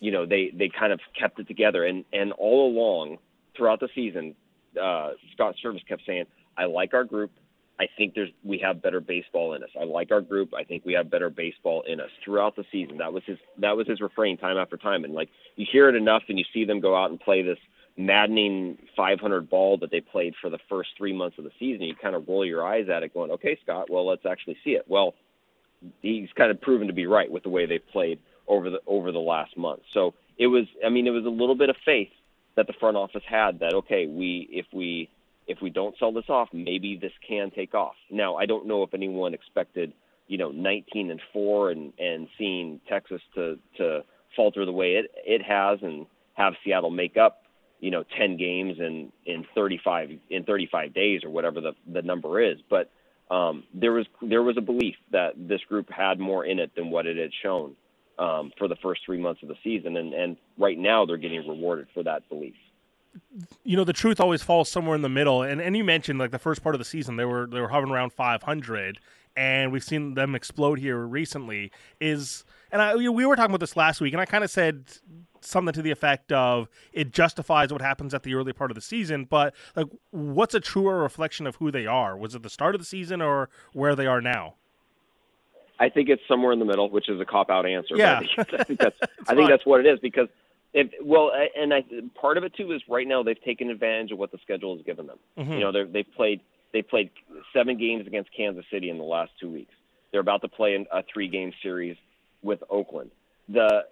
you know, they they kind of kept it together, and and all along throughout the season, uh, Scott Servais kept saying, "I like our group. I think there's we have better baseball in us. I like our group. I think we have better baseball in us." Throughout the season, that was his that was his refrain time after time. And like you hear it enough, and you see them go out and play this maddening 500 ball that they played for the first three months of the season. You kind of roll your eyes at it, going, "Okay, Scott. Well, let's actually see it." Well, he's kind of proven to be right with the way they've played over the over the last month. So it was, I mean, it was a little bit of faith that the front office had that okay we if we if we don't sell this off maybe this can take off. Now i don't know if anyone expected you know 19 and 4 and and seeing texas to to falter the way it it has and have seattle make up you know 10 games in in 35 in 35 days or whatever the the number is. But um there was there was a belief that this group had more in it than what it had shown um, for the first three months of the season, and and right now they're getting rewarded for that belief. You know, the truth always falls somewhere in the middle, and and you mentioned like the first part of the season they were they were hovering around 500, and we've seen them explode here recently. Is and I we were talking about this last week, and I kind of said something to the effect of it justifies what happens at the early part of the season, but like what's a truer reflection of who they are? Was it the start of the season or where they are now? I think it's somewhere in the middle, which is a cop out answer. Yeah. I think, I think that's I think that's what it is because if well, and I part of it too is right now they've taken advantage of what the schedule has given them. Mm-hmm. You know, they they've played they played seven games against Kansas City in the last two weeks. They're about to play a three game series with Oakland. The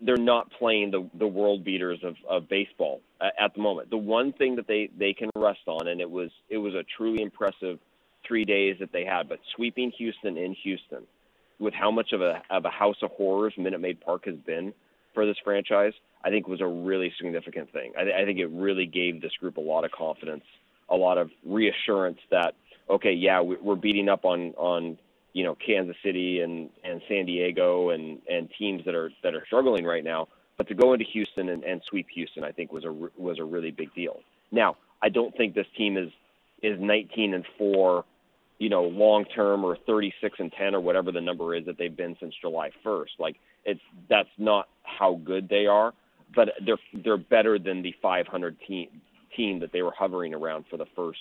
they're not playing the the world beaters of of baseball at the moment. The one thing that they they can rest on, and it was it was a truly impressive three days that they had, but sweeping Houston in Houston with how much of a of a house of horrors Minute Maid Park has been for this franchise, I think was a really significant thing. I, I think it really gave this group a lot of confidence, a lot of reassurance that okay, yeah, we're beating up on on you know Kansas City and and San Diego and and teams that are that are struggling right now, but to go into Houston and, and sweep Houston, I think was a was a really big deal. Now, I don't think this team is is 19 and four you know, long term or 36 and 10 or whatever the number is that they've been since July 1st. Like it's that's not how good they are, but they're they're better than the 500 team team that they were hovering around for the first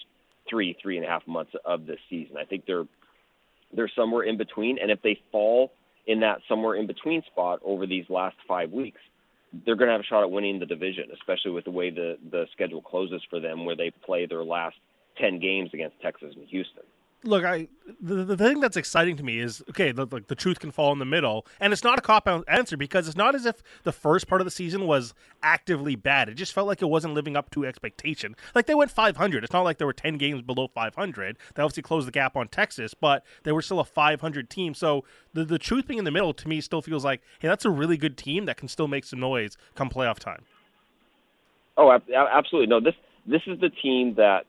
three three and a half months of this season. I think they're they're somewhere in between, and if they fall in that somewhere in between spot over these last five weeks, they're going to have a shot at winning the division, especially with the way the the schedule closes for them, where they play their last 10 games against Texas and Houston look, I the, the thing that's exciting to me is okay, the, like the truth can fall in the middle, and it's not a cop out answer because it's not as if the first part of the season was actively bad. It just felt like it wasn't living up to expectation. Like they went 500. It's not like there were 10 games below 500. They obviously closed the gap on Texas, but they were still a 500 team. So the the truth being in the middle to me still feels like hey, that's a really good team that can still make some noise come playoff time. Oh, absolutely. No, this this is the team that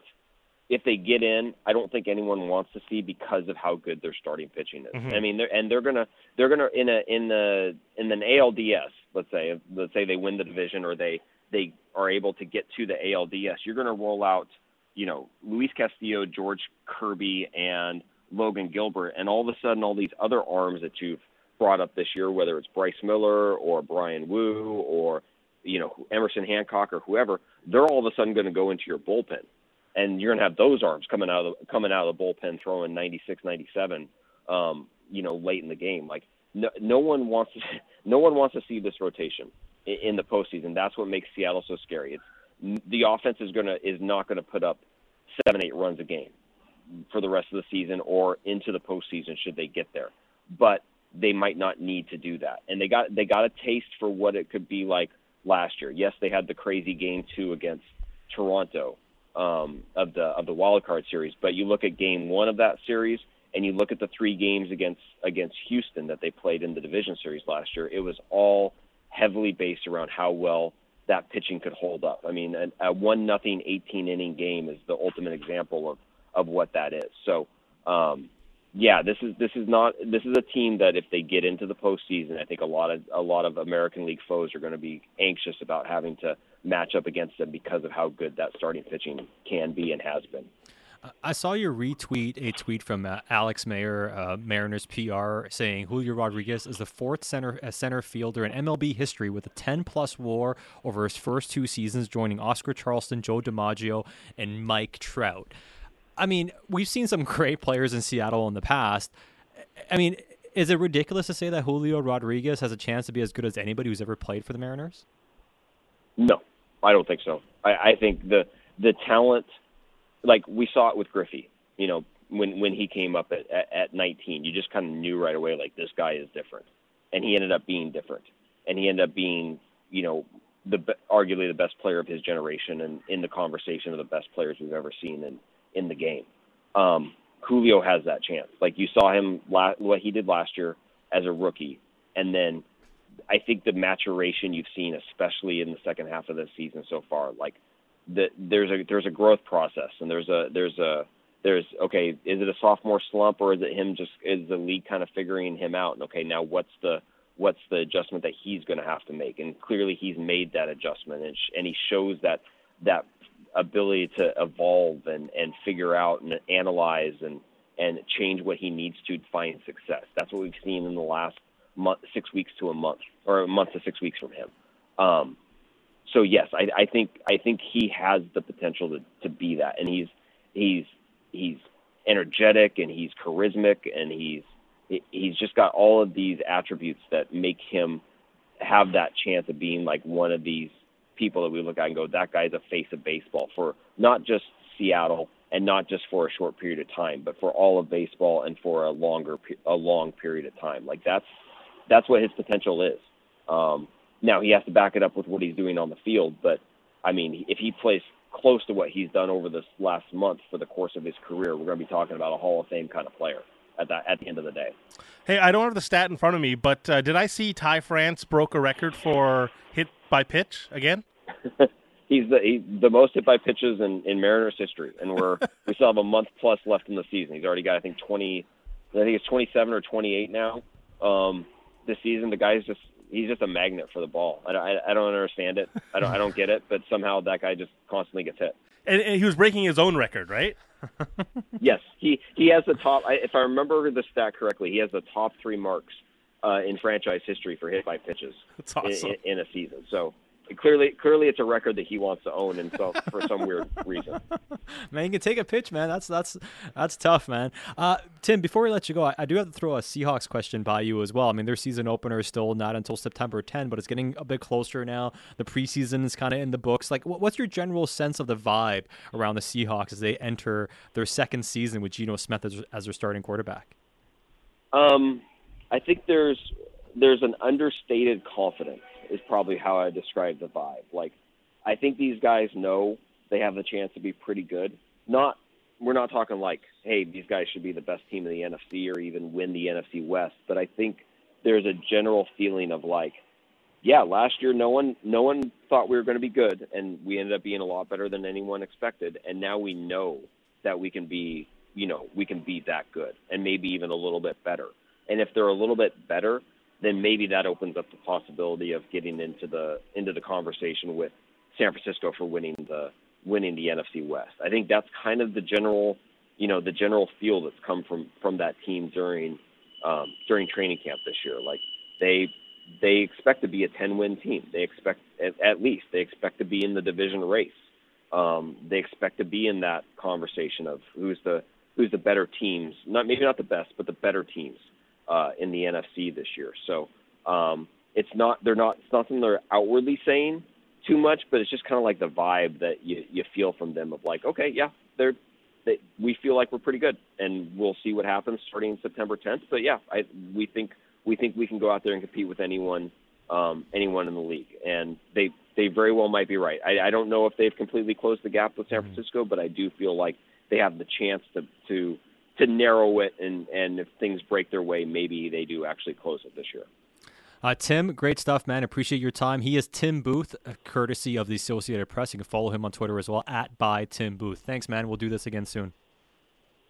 if they get in, I don't think anyone wants to see because of how good their starting pitching is. Mm-hmm. I mean, they're, and they're gonna they're gonna in a in the in an ALDS, let's say let's say they win the division or they they are able to get to the ALDS, you're gonna roll out, you know, Luis Castillo, George Kirby, and Logan Gilbert, and all of a sudden all these other arms that you've brought up this year, whether it's Bryce Miller or Bryan Woo or you know Emerson Hancock or whoever, they're all of a sudden going to go into your bullpen and you're going to have those arms coming out of the, coming out of the bullpen throwing 96, 97, um, you know, late in the game. Like no, no one wants to, no one wants to see this rotation in, in the postseason. That's what makes Seattle so scary. It's the offense is gonna is not going to put up seven, eight runs a game for the rest of the season or into the postseason should they get there. But they might not need to do that, and they got they got a taste for what it could be like last year. Yes, they had the crazy game two against Toronto um, of the of the wild card series. But you look at game one of that series, and you look at the three games against against Houston that they played in the division series last year. It was all heavily based around how well that pitching could hold up. I mean, a, a one nothing 18 inning game is the ultimate example of of what that is. So, um, yeah, this is this is not this is a team that if they get into the postseason, I think a lot of a lot of American League foes are going to be anxious about having to match up against them because of how good that starting pitching can be and has been. I saw you retweet a tweet from uh, Alex Mayer, uh, Mariners PR, saying Julio Rodriguez is the fourth center uh, center fielder in MLB history with a 10 plus WAR over his first two seasons, joining Oscar Charleston, Joe DiMaggio, and Mike Trout. I mean, we've seen some great players in Seattle in the past. I mean, is it ridiculous to say that Julio Rodriguez has a chance to be as good as anybody who's ever played for the Mariners? No, I don't think so. I, I think the the talent, like we saw it with Griffey, you know, when when he came up at, at, at 19, you just kind of knew right away like this guy is different, and he ended up being different, and he ended up being, you know, the arguably the best player of his generation, and in the conversation of the best players we've ever seen in in the game. Um, Julio has that chance. Like you saw him la- what he did last year as a rookie, and then I think the maturation you've seen, especially in the second half of the season so far, like that there's a there's a growth process and there's a there's a there's okay, is it a sophomore slump or is it him just is the league kind of figuring him out? And okay, now what's the what's the adjustment that he's going to have to make? And clearly he's made that adjustment and sh- and he shows that that ability to evolve and and figure out and analyze and and change what he needs to find success. That's what we've seen in the last month, six weeks to a month, or a month to six weeks from him. Um, so yes, I, I think I think he has the potential to, to be that, and he's he's he's energetic and he's charismatic and he's he's just got all of these attributes that make him have that chance of being like one of these people that we look at and go, that guy's a face of baseball for not just Seattle and not just for a short period of time, but for all of baseball and for a longer a long period of time. Like that's that's what his potential is. Um, now he has to back it up with what he's doing on the field, but I mean, if he plays close to what he's done over this last month for the course of his career, we're going to be talking about a Hall of Fame kind of player at that at the end of the day. Hey, I don't have the stat in front of me, but uh, did I see Ty France broke a record for hit by pitch again? he's the he's the most hit by pitches in, in Mariners history, and we're we still have a month plus left in the season. He's already got I think twenty, I think it's twenty seven or twenty eight now. Um, this season. The guy's just he's just a magnet for the ball. I don't, I, I don't understand it. I don't I don't get it. But somehow that guy just constantly gets hit. And, and he was breaking his own record, right? yes, he he has the top. If I remember the stat correctly, he has the top three marks uh, in franchise history for hit by pitches awesome. in, in a season. So clearly, clearly, it's a record that he wants to own, and so for some weird reason. Man, you can take a pitch, man. That's that's that's tough, man. Uh, Tim, before we let you go, I, I, do have to throw a Seahawks question by you as well. I mean, their season opener is still not until September 10, but it's getting a bit closer now. The preseason is kind of in the books. Like, what's your general sense of the vibe around the Seahawks as they enter their second season with Geno Smith as, as their starting quarterback? Um, I think there's there's an understated confidence is probably how I describe the vibe. Like, I think these guys know they have the chance to be pretty good. Not, we're not talking like, hey, these guys should be the best team in the NFC or even win the NFC West. But I think there's a general feeling of like, yeah, last year no one, no one thought we were going to be good, and we ended up being a lot better than anyone expected. And now we know that we can be, you know, we can be that good, and maybe even a little bit better. And if they're a little bit better, then maybe that opens up the possibility of getting into the into the conversation with San Francisco for winning the winning the NFC West. I think that's kind of the general, you know, the general feel that's come from from that team during um, during training camp this year. Like they they expect to be a 10 win team. They expect at, least they expect to be in the division race. Um, they expect to be in that conversation of who's the who's the better teams. Not maybe not the best, but the better teams uh, in the NFC this year. So um, it's not they're not it's not something they're outwardly saying too much, but it's just kind of like the vibe that you you feel from them of like, okay, yeah, they're they, we feel like we're pretty good, and we'll see what happens starting September 10th. But yeah, I we think we think we can go out there and compete with anyone um, anyone in the league, and they they very well might be right. I, I don't know if they've completely closed the gap with San mm-hmm. Francisco, but I do feel like they have the chance to to to narrow it, and and if things break their way, maybe they do actually close it this year. Uh, Tim, great stuff, man. Appreciate your time. He is Tim Booth, courtesy of the Associated Press. You can follow him on Twitter as well at by Tim Booth. Thanks, man. We'll do this again soon.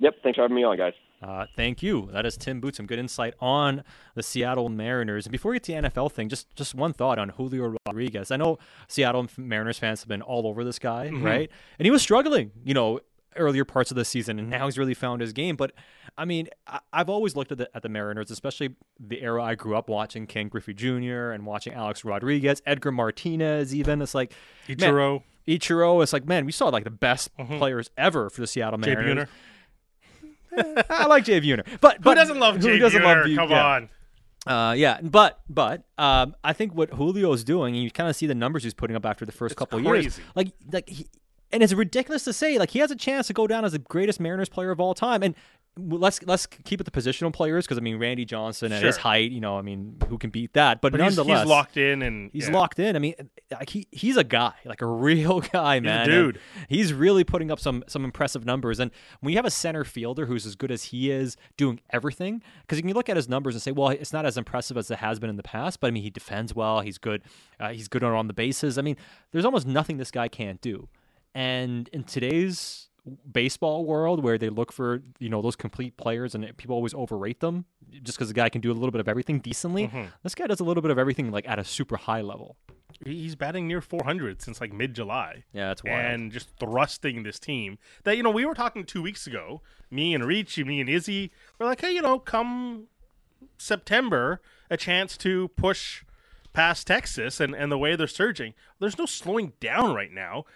Yep. Thanks for having me on, guys. Uh, thank you. That is Tim Booth. Some good insight on the Seattle Mariners. And before we get to the NFL thing, just just one thought on Julio Rodriguez. I know Seattle Mariners fans have been all over this guy, mm-hmm. right? And he was struggling, you know, earlier parts of the season, and now he's really found his game. But I mean, I, have always looked at the, at the Mariners, especially the era I grew up watching Ken Griffey Jr. and watching Alex Rodriguez, Edgar Martinez, even. It's like Ichiro. Man, Ichiro. It's like, man, we saw like the best mm-hmm. players ever for the Seattle Mariners. I like Jay Buhner, but, but who doesn't love Jay doesn't Buhner? Love Come yeah. on. Uh, yeah, but but um, I think what Julio is doing, and you kind of see the numbers he's putting up after the first it's couple crazy. years. Like like he, and it's ridiculous to say like he has a chance to go down as the greatest Mariners player of all time. And let's let's keep it the positional players because I mean Randy Johnson at sure. his height, you know, I mean who can beat that? But, but nonetheless, he's, he's, locked in and he's yeah. locked in. I mean, like he he's a guy, like a real guy, man. dude, and he's really putting up some some impressive numbers. And when you have a center fielder who's as good as he is, doing everything, because you can look at his numbers and say, well, it's not as impressive as it has been in the past. But I mean, he defends well. He's good. Uh, he's good on the bases. I mean, there's almost nothing this guy can't do. And in today's baseball world where they look for you know those complete players and people always overrate them just because the guy can do a little bit of everything decently. Mm-hmm. This guy does a little bit of everything like at a super high level. He's batting near 400 since like mid July. Yeah, that's wild. And just thrusting this team that you know we were talking two weeks ago. Me and Ricci, me and Izzy, we're like, hey, you know, come September, a chance to push past Texas and, and the way they're surging. There's no slowing down right now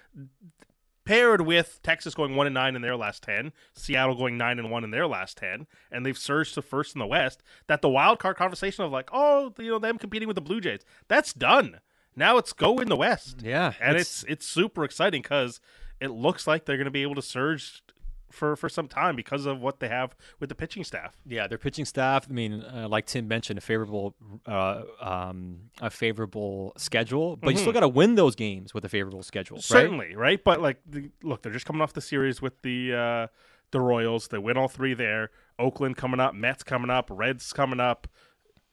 paired with Texas going one and nine in their last ten, Seattle going nine and one in their last ten, and they've surged to first in the West. That the wild card conversation of like, oh, you know, them competing with the Blue Jays, that's done. Now it's go in the West. Yeah, and it's it's, it's super exciting because it looks like they're going to be able to surge for for some time because of what they have with the pitching staff. Yeah, their pitching staff. I mean, uh, like Tim mentioned, a favorable uh, um, a favorable schedule, but mm-hmm. you still mm-hmm. got to win those games with a favorable schedule. Right? Certainly, right? But like, the, look, they're just coming off the series with the uh, the Royals. They win all three there. Oakland coming up, Mets coming up, Reds coming up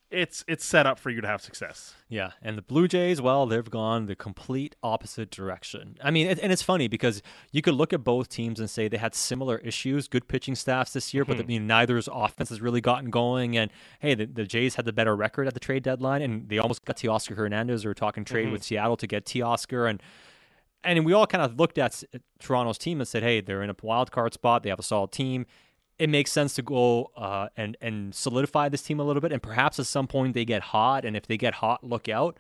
it's it's set up for you to have success. Yeah, and the Blue Jays, well, they've gone the complete opposite direction. I mean, it, and it's funny because you could look at both teams and say they had similar issues, good pitching staffs this year, mm-hmm. but I mean, neither's offense has really gotten going. And hey, the, the, Jays had the better record at the trade deadline, and they almost got Teoscar Hernandez. Or talking trade mm-hmm. with Seattle to get Teoscar, and and we all kind of looked at Toronto's team and said, hey, they're in a wild card spot. They have a solid team it makes sense to go uh, and and solidify this team a little bit, and perhaps at some point they get hot, and if they get hot, look out.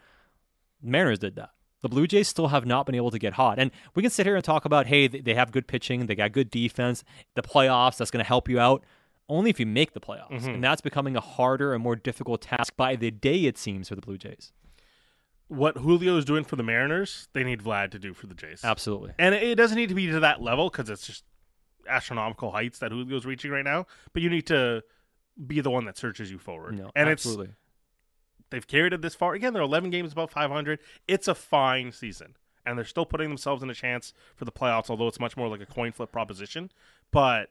Mariners did that. the Blue Jays still have not been able to get hot. And we can sit here and talk about, hey, they have good pitching, they got good defense, the playoffs, that's going to help you out. Only if you make the playoffs. Mm-hmm. And that's becoming a harder and more difficult task by the day, it seems, for the Blue Jays. What Julio is doing for the Mariners, they need Vlad to do for the Jays. Absolutely. And it doesn't need to be to that level because it's just astronomical heights that Julio's reaching right now. But you need to be the one that searches you forward. No, and absolutely. it's they've carried it this far. Again, they're 11 games above 500. It's a fine season, and they're still putting themselves in a chance for the playoffs. Although it's much more like a coin flip proposition. But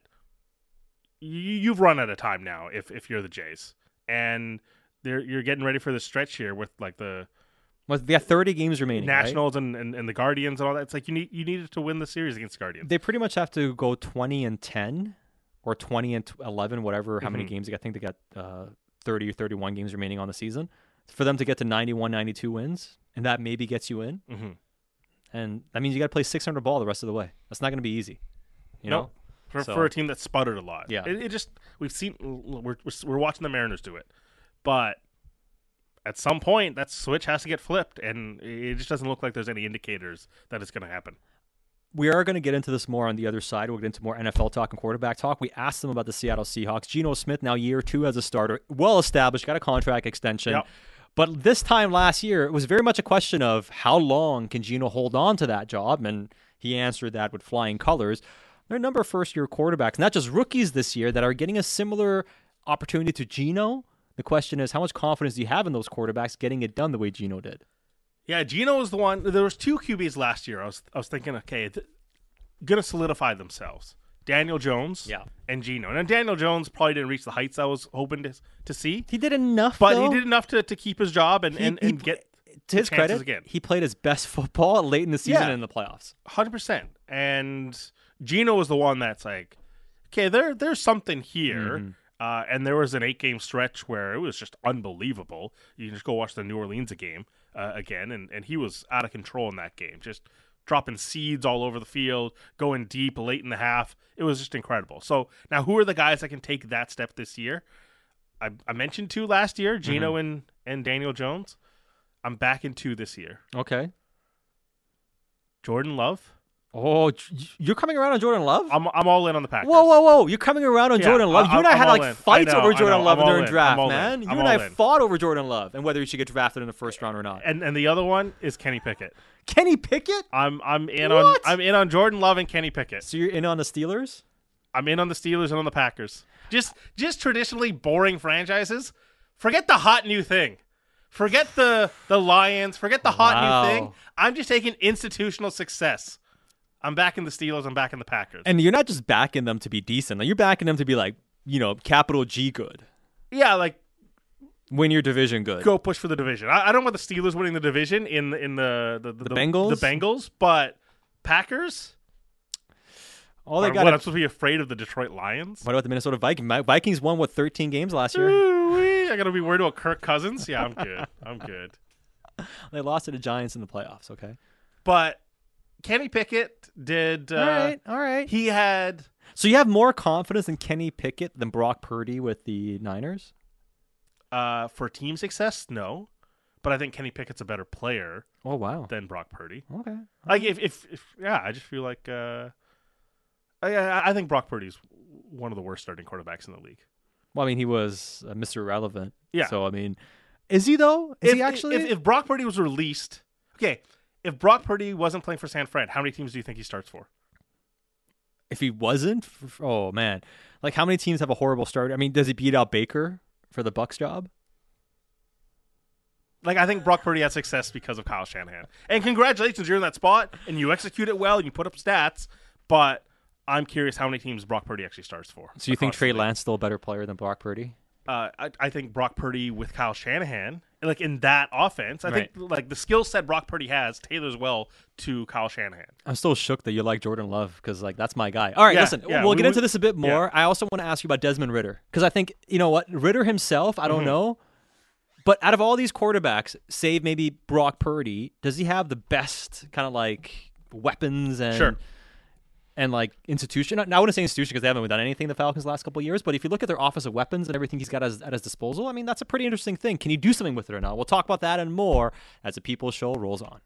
you, you've run out of time now if if you're the Jays, and they're you're getting ready for the stretch here with like the Well, they got 30 games remaining. right? Nationals and, and, and the Guardians and all that. It's like you need you needed to win the series against the Guardians. They pretty much have to go 20 and 10 or 20 and 11, whatever, how many Mhm. games they got. I think they got uh, 30 or 31 games remaining on the season. For them to get to 91, 92 wins, and that maybe gets you in. mm-hmm. And that means you got to play 600 ball the rest of the way. That's not going to be easy. You No. know? for, So- for a team that sputtered a lot. Yeah. it, it just we've seen we're, we're we're watching the Mariners do it, but at some point that switch has to get flipped, and it just doesn't look like there's any indicators that it's going to happen. We are going to get into this more on the other side. We'll get into more NFL talk and quarterback talk. We asked them about the Seattle Seahawks. Geno Smith, now year two as a starter, well established, got a contract extension. Yep. But this time last year, it was very much a question of how long can Geno hold on to that job? And he answered that with flying colors. There are a number of first year quarterbacks, not just rookies this year, that are getting a similar opportunity to Geno. The question is, how much confidence do you have in those quarterbacks getting it done the way Geno did? Yeah, Geno was the one. There was two QBs last year. I was I was thinking, okay, th- gonna solidify themselves. Daniel Jones, Yeah. and Geno. And Daniel Jones probably didn't reach the heights I was hoping to to see, He did enough, but though. he did enough to, to keep his job and He- and, he get to his credit, again. he played his best football late in the season Yeah. in the playoffs. Hundred percent. And Geno was the one that's like, okay, there there's something here. Mm-hmm. Uh, and there was an eight game stretch where it was just unbelievable. You can just go watch the New Orleans game uh, again, and, and he was out of control in that game, just dropping seeds all over the field, going deep late in the half. It was just incredible. So now, who are the guys that can take that step this year? I, I mentioned two last year, Geno Mm-hmm. and and Daniel Jones. I'm back in two this year. Okay. Jordan Love. Oh, you're coming around on Jordan Love? I'm I'm all in on the Packers. Whoa, whoa, whoa! You're coming around on Yeah, Jordan Love. I- You and I I'm had like in. Fights know, over Jordan. Love during in. draft, man. You and I in. fought over Jordan Love and whether he should get drafted in the first round or not. And and the other one is Kenny Pickett. Kenny Pickett? I'm I'm in What? on I'm in on Jordan Love and Kenny Pickett. So you're in on the Steelers? I'm in on the Steelers and on the Packers. Just just traditionally boring franchises. Forget the hot new thing. Forget the the Lions. Forget the hot Wow. new thing. I'm just taking institutional success. I'm backing the Steelers. I'm backing the Packers. And you're not just backing them to be decent. Like you're backing them to be like, you know, capital G good. yeah, like Win your division good. go push for the division. I, I don't want the Steelers winning the division in in the the, the, Bengals? The Bengals, but Packers. All they got what? I'm supposed to be afraid of the Detroit Lions. What about the Minnesota Vikings? Mi- Vikings won what 13 games last year. Ooh-wee. I gotta be worried about Kirk Cousins. Yeah, I'm good. I'm good. They lost to the Giants in the playoffs, okay? But Kenny Pickett did. Uh, all right, all right. He had. So you have more confidence in Kenny Pickett than Brock Purdy with the Niners? Uh, for team success, no. But I think Kenny Pickett's a better player Oh wow. than Brock Purdy. Okay. Like if, if, if yeah, I just feel like uh, I- I, I think Brock Purdy's one of the worst starting quarterbacks in the league. Well, I mean, he was uh, Mr. Irrelevant. Yeah. So I mean, is he though? Is if, he actually? If, if Brock Purdy was released, okay. If Brock Purdy wasn't playing for San Fran, how many teams do you think he starts for? if he wasn't, oh man, like how many teams have a horrible start? I mean, does he beat out Baker for the Bucs job? Like I think Brock Purdy had success because of Kyle Shanahan. And congratulations, you're in that spot and you execute it well and you put up stats. But I'm curious how many teams Brock Purdy actually starts for. So you think Trey. Lance still a better player than Brock Purdy? Uh, I, I think Brock Purdy with Kyle Shanahan, like in that offense, I think like the skill set Brock Purdy has tailors well to Kyle Shanahan. I'm still shook that you like Jordan Love because like that's my guy. All right, Yeah, listen, yeah, we'll we get into this a bit more. I also want to ask you about Desmond Ridder because I think you know what Ridder himself. I don't Mm-hmm. know, but out of all these quarterbacks, save maybe Brock Purdy, does he have the best kind of like weapons and Sure. And like institution? I wouldn't say institution because they haven't done anything the Falcons the last couple years. But if you look at their office of weapons and everything he's got as, at his disposal, I mean that's a pretty interesting thing. Can he do something with it or not? We'll talk about that and more as the People Show rolls on.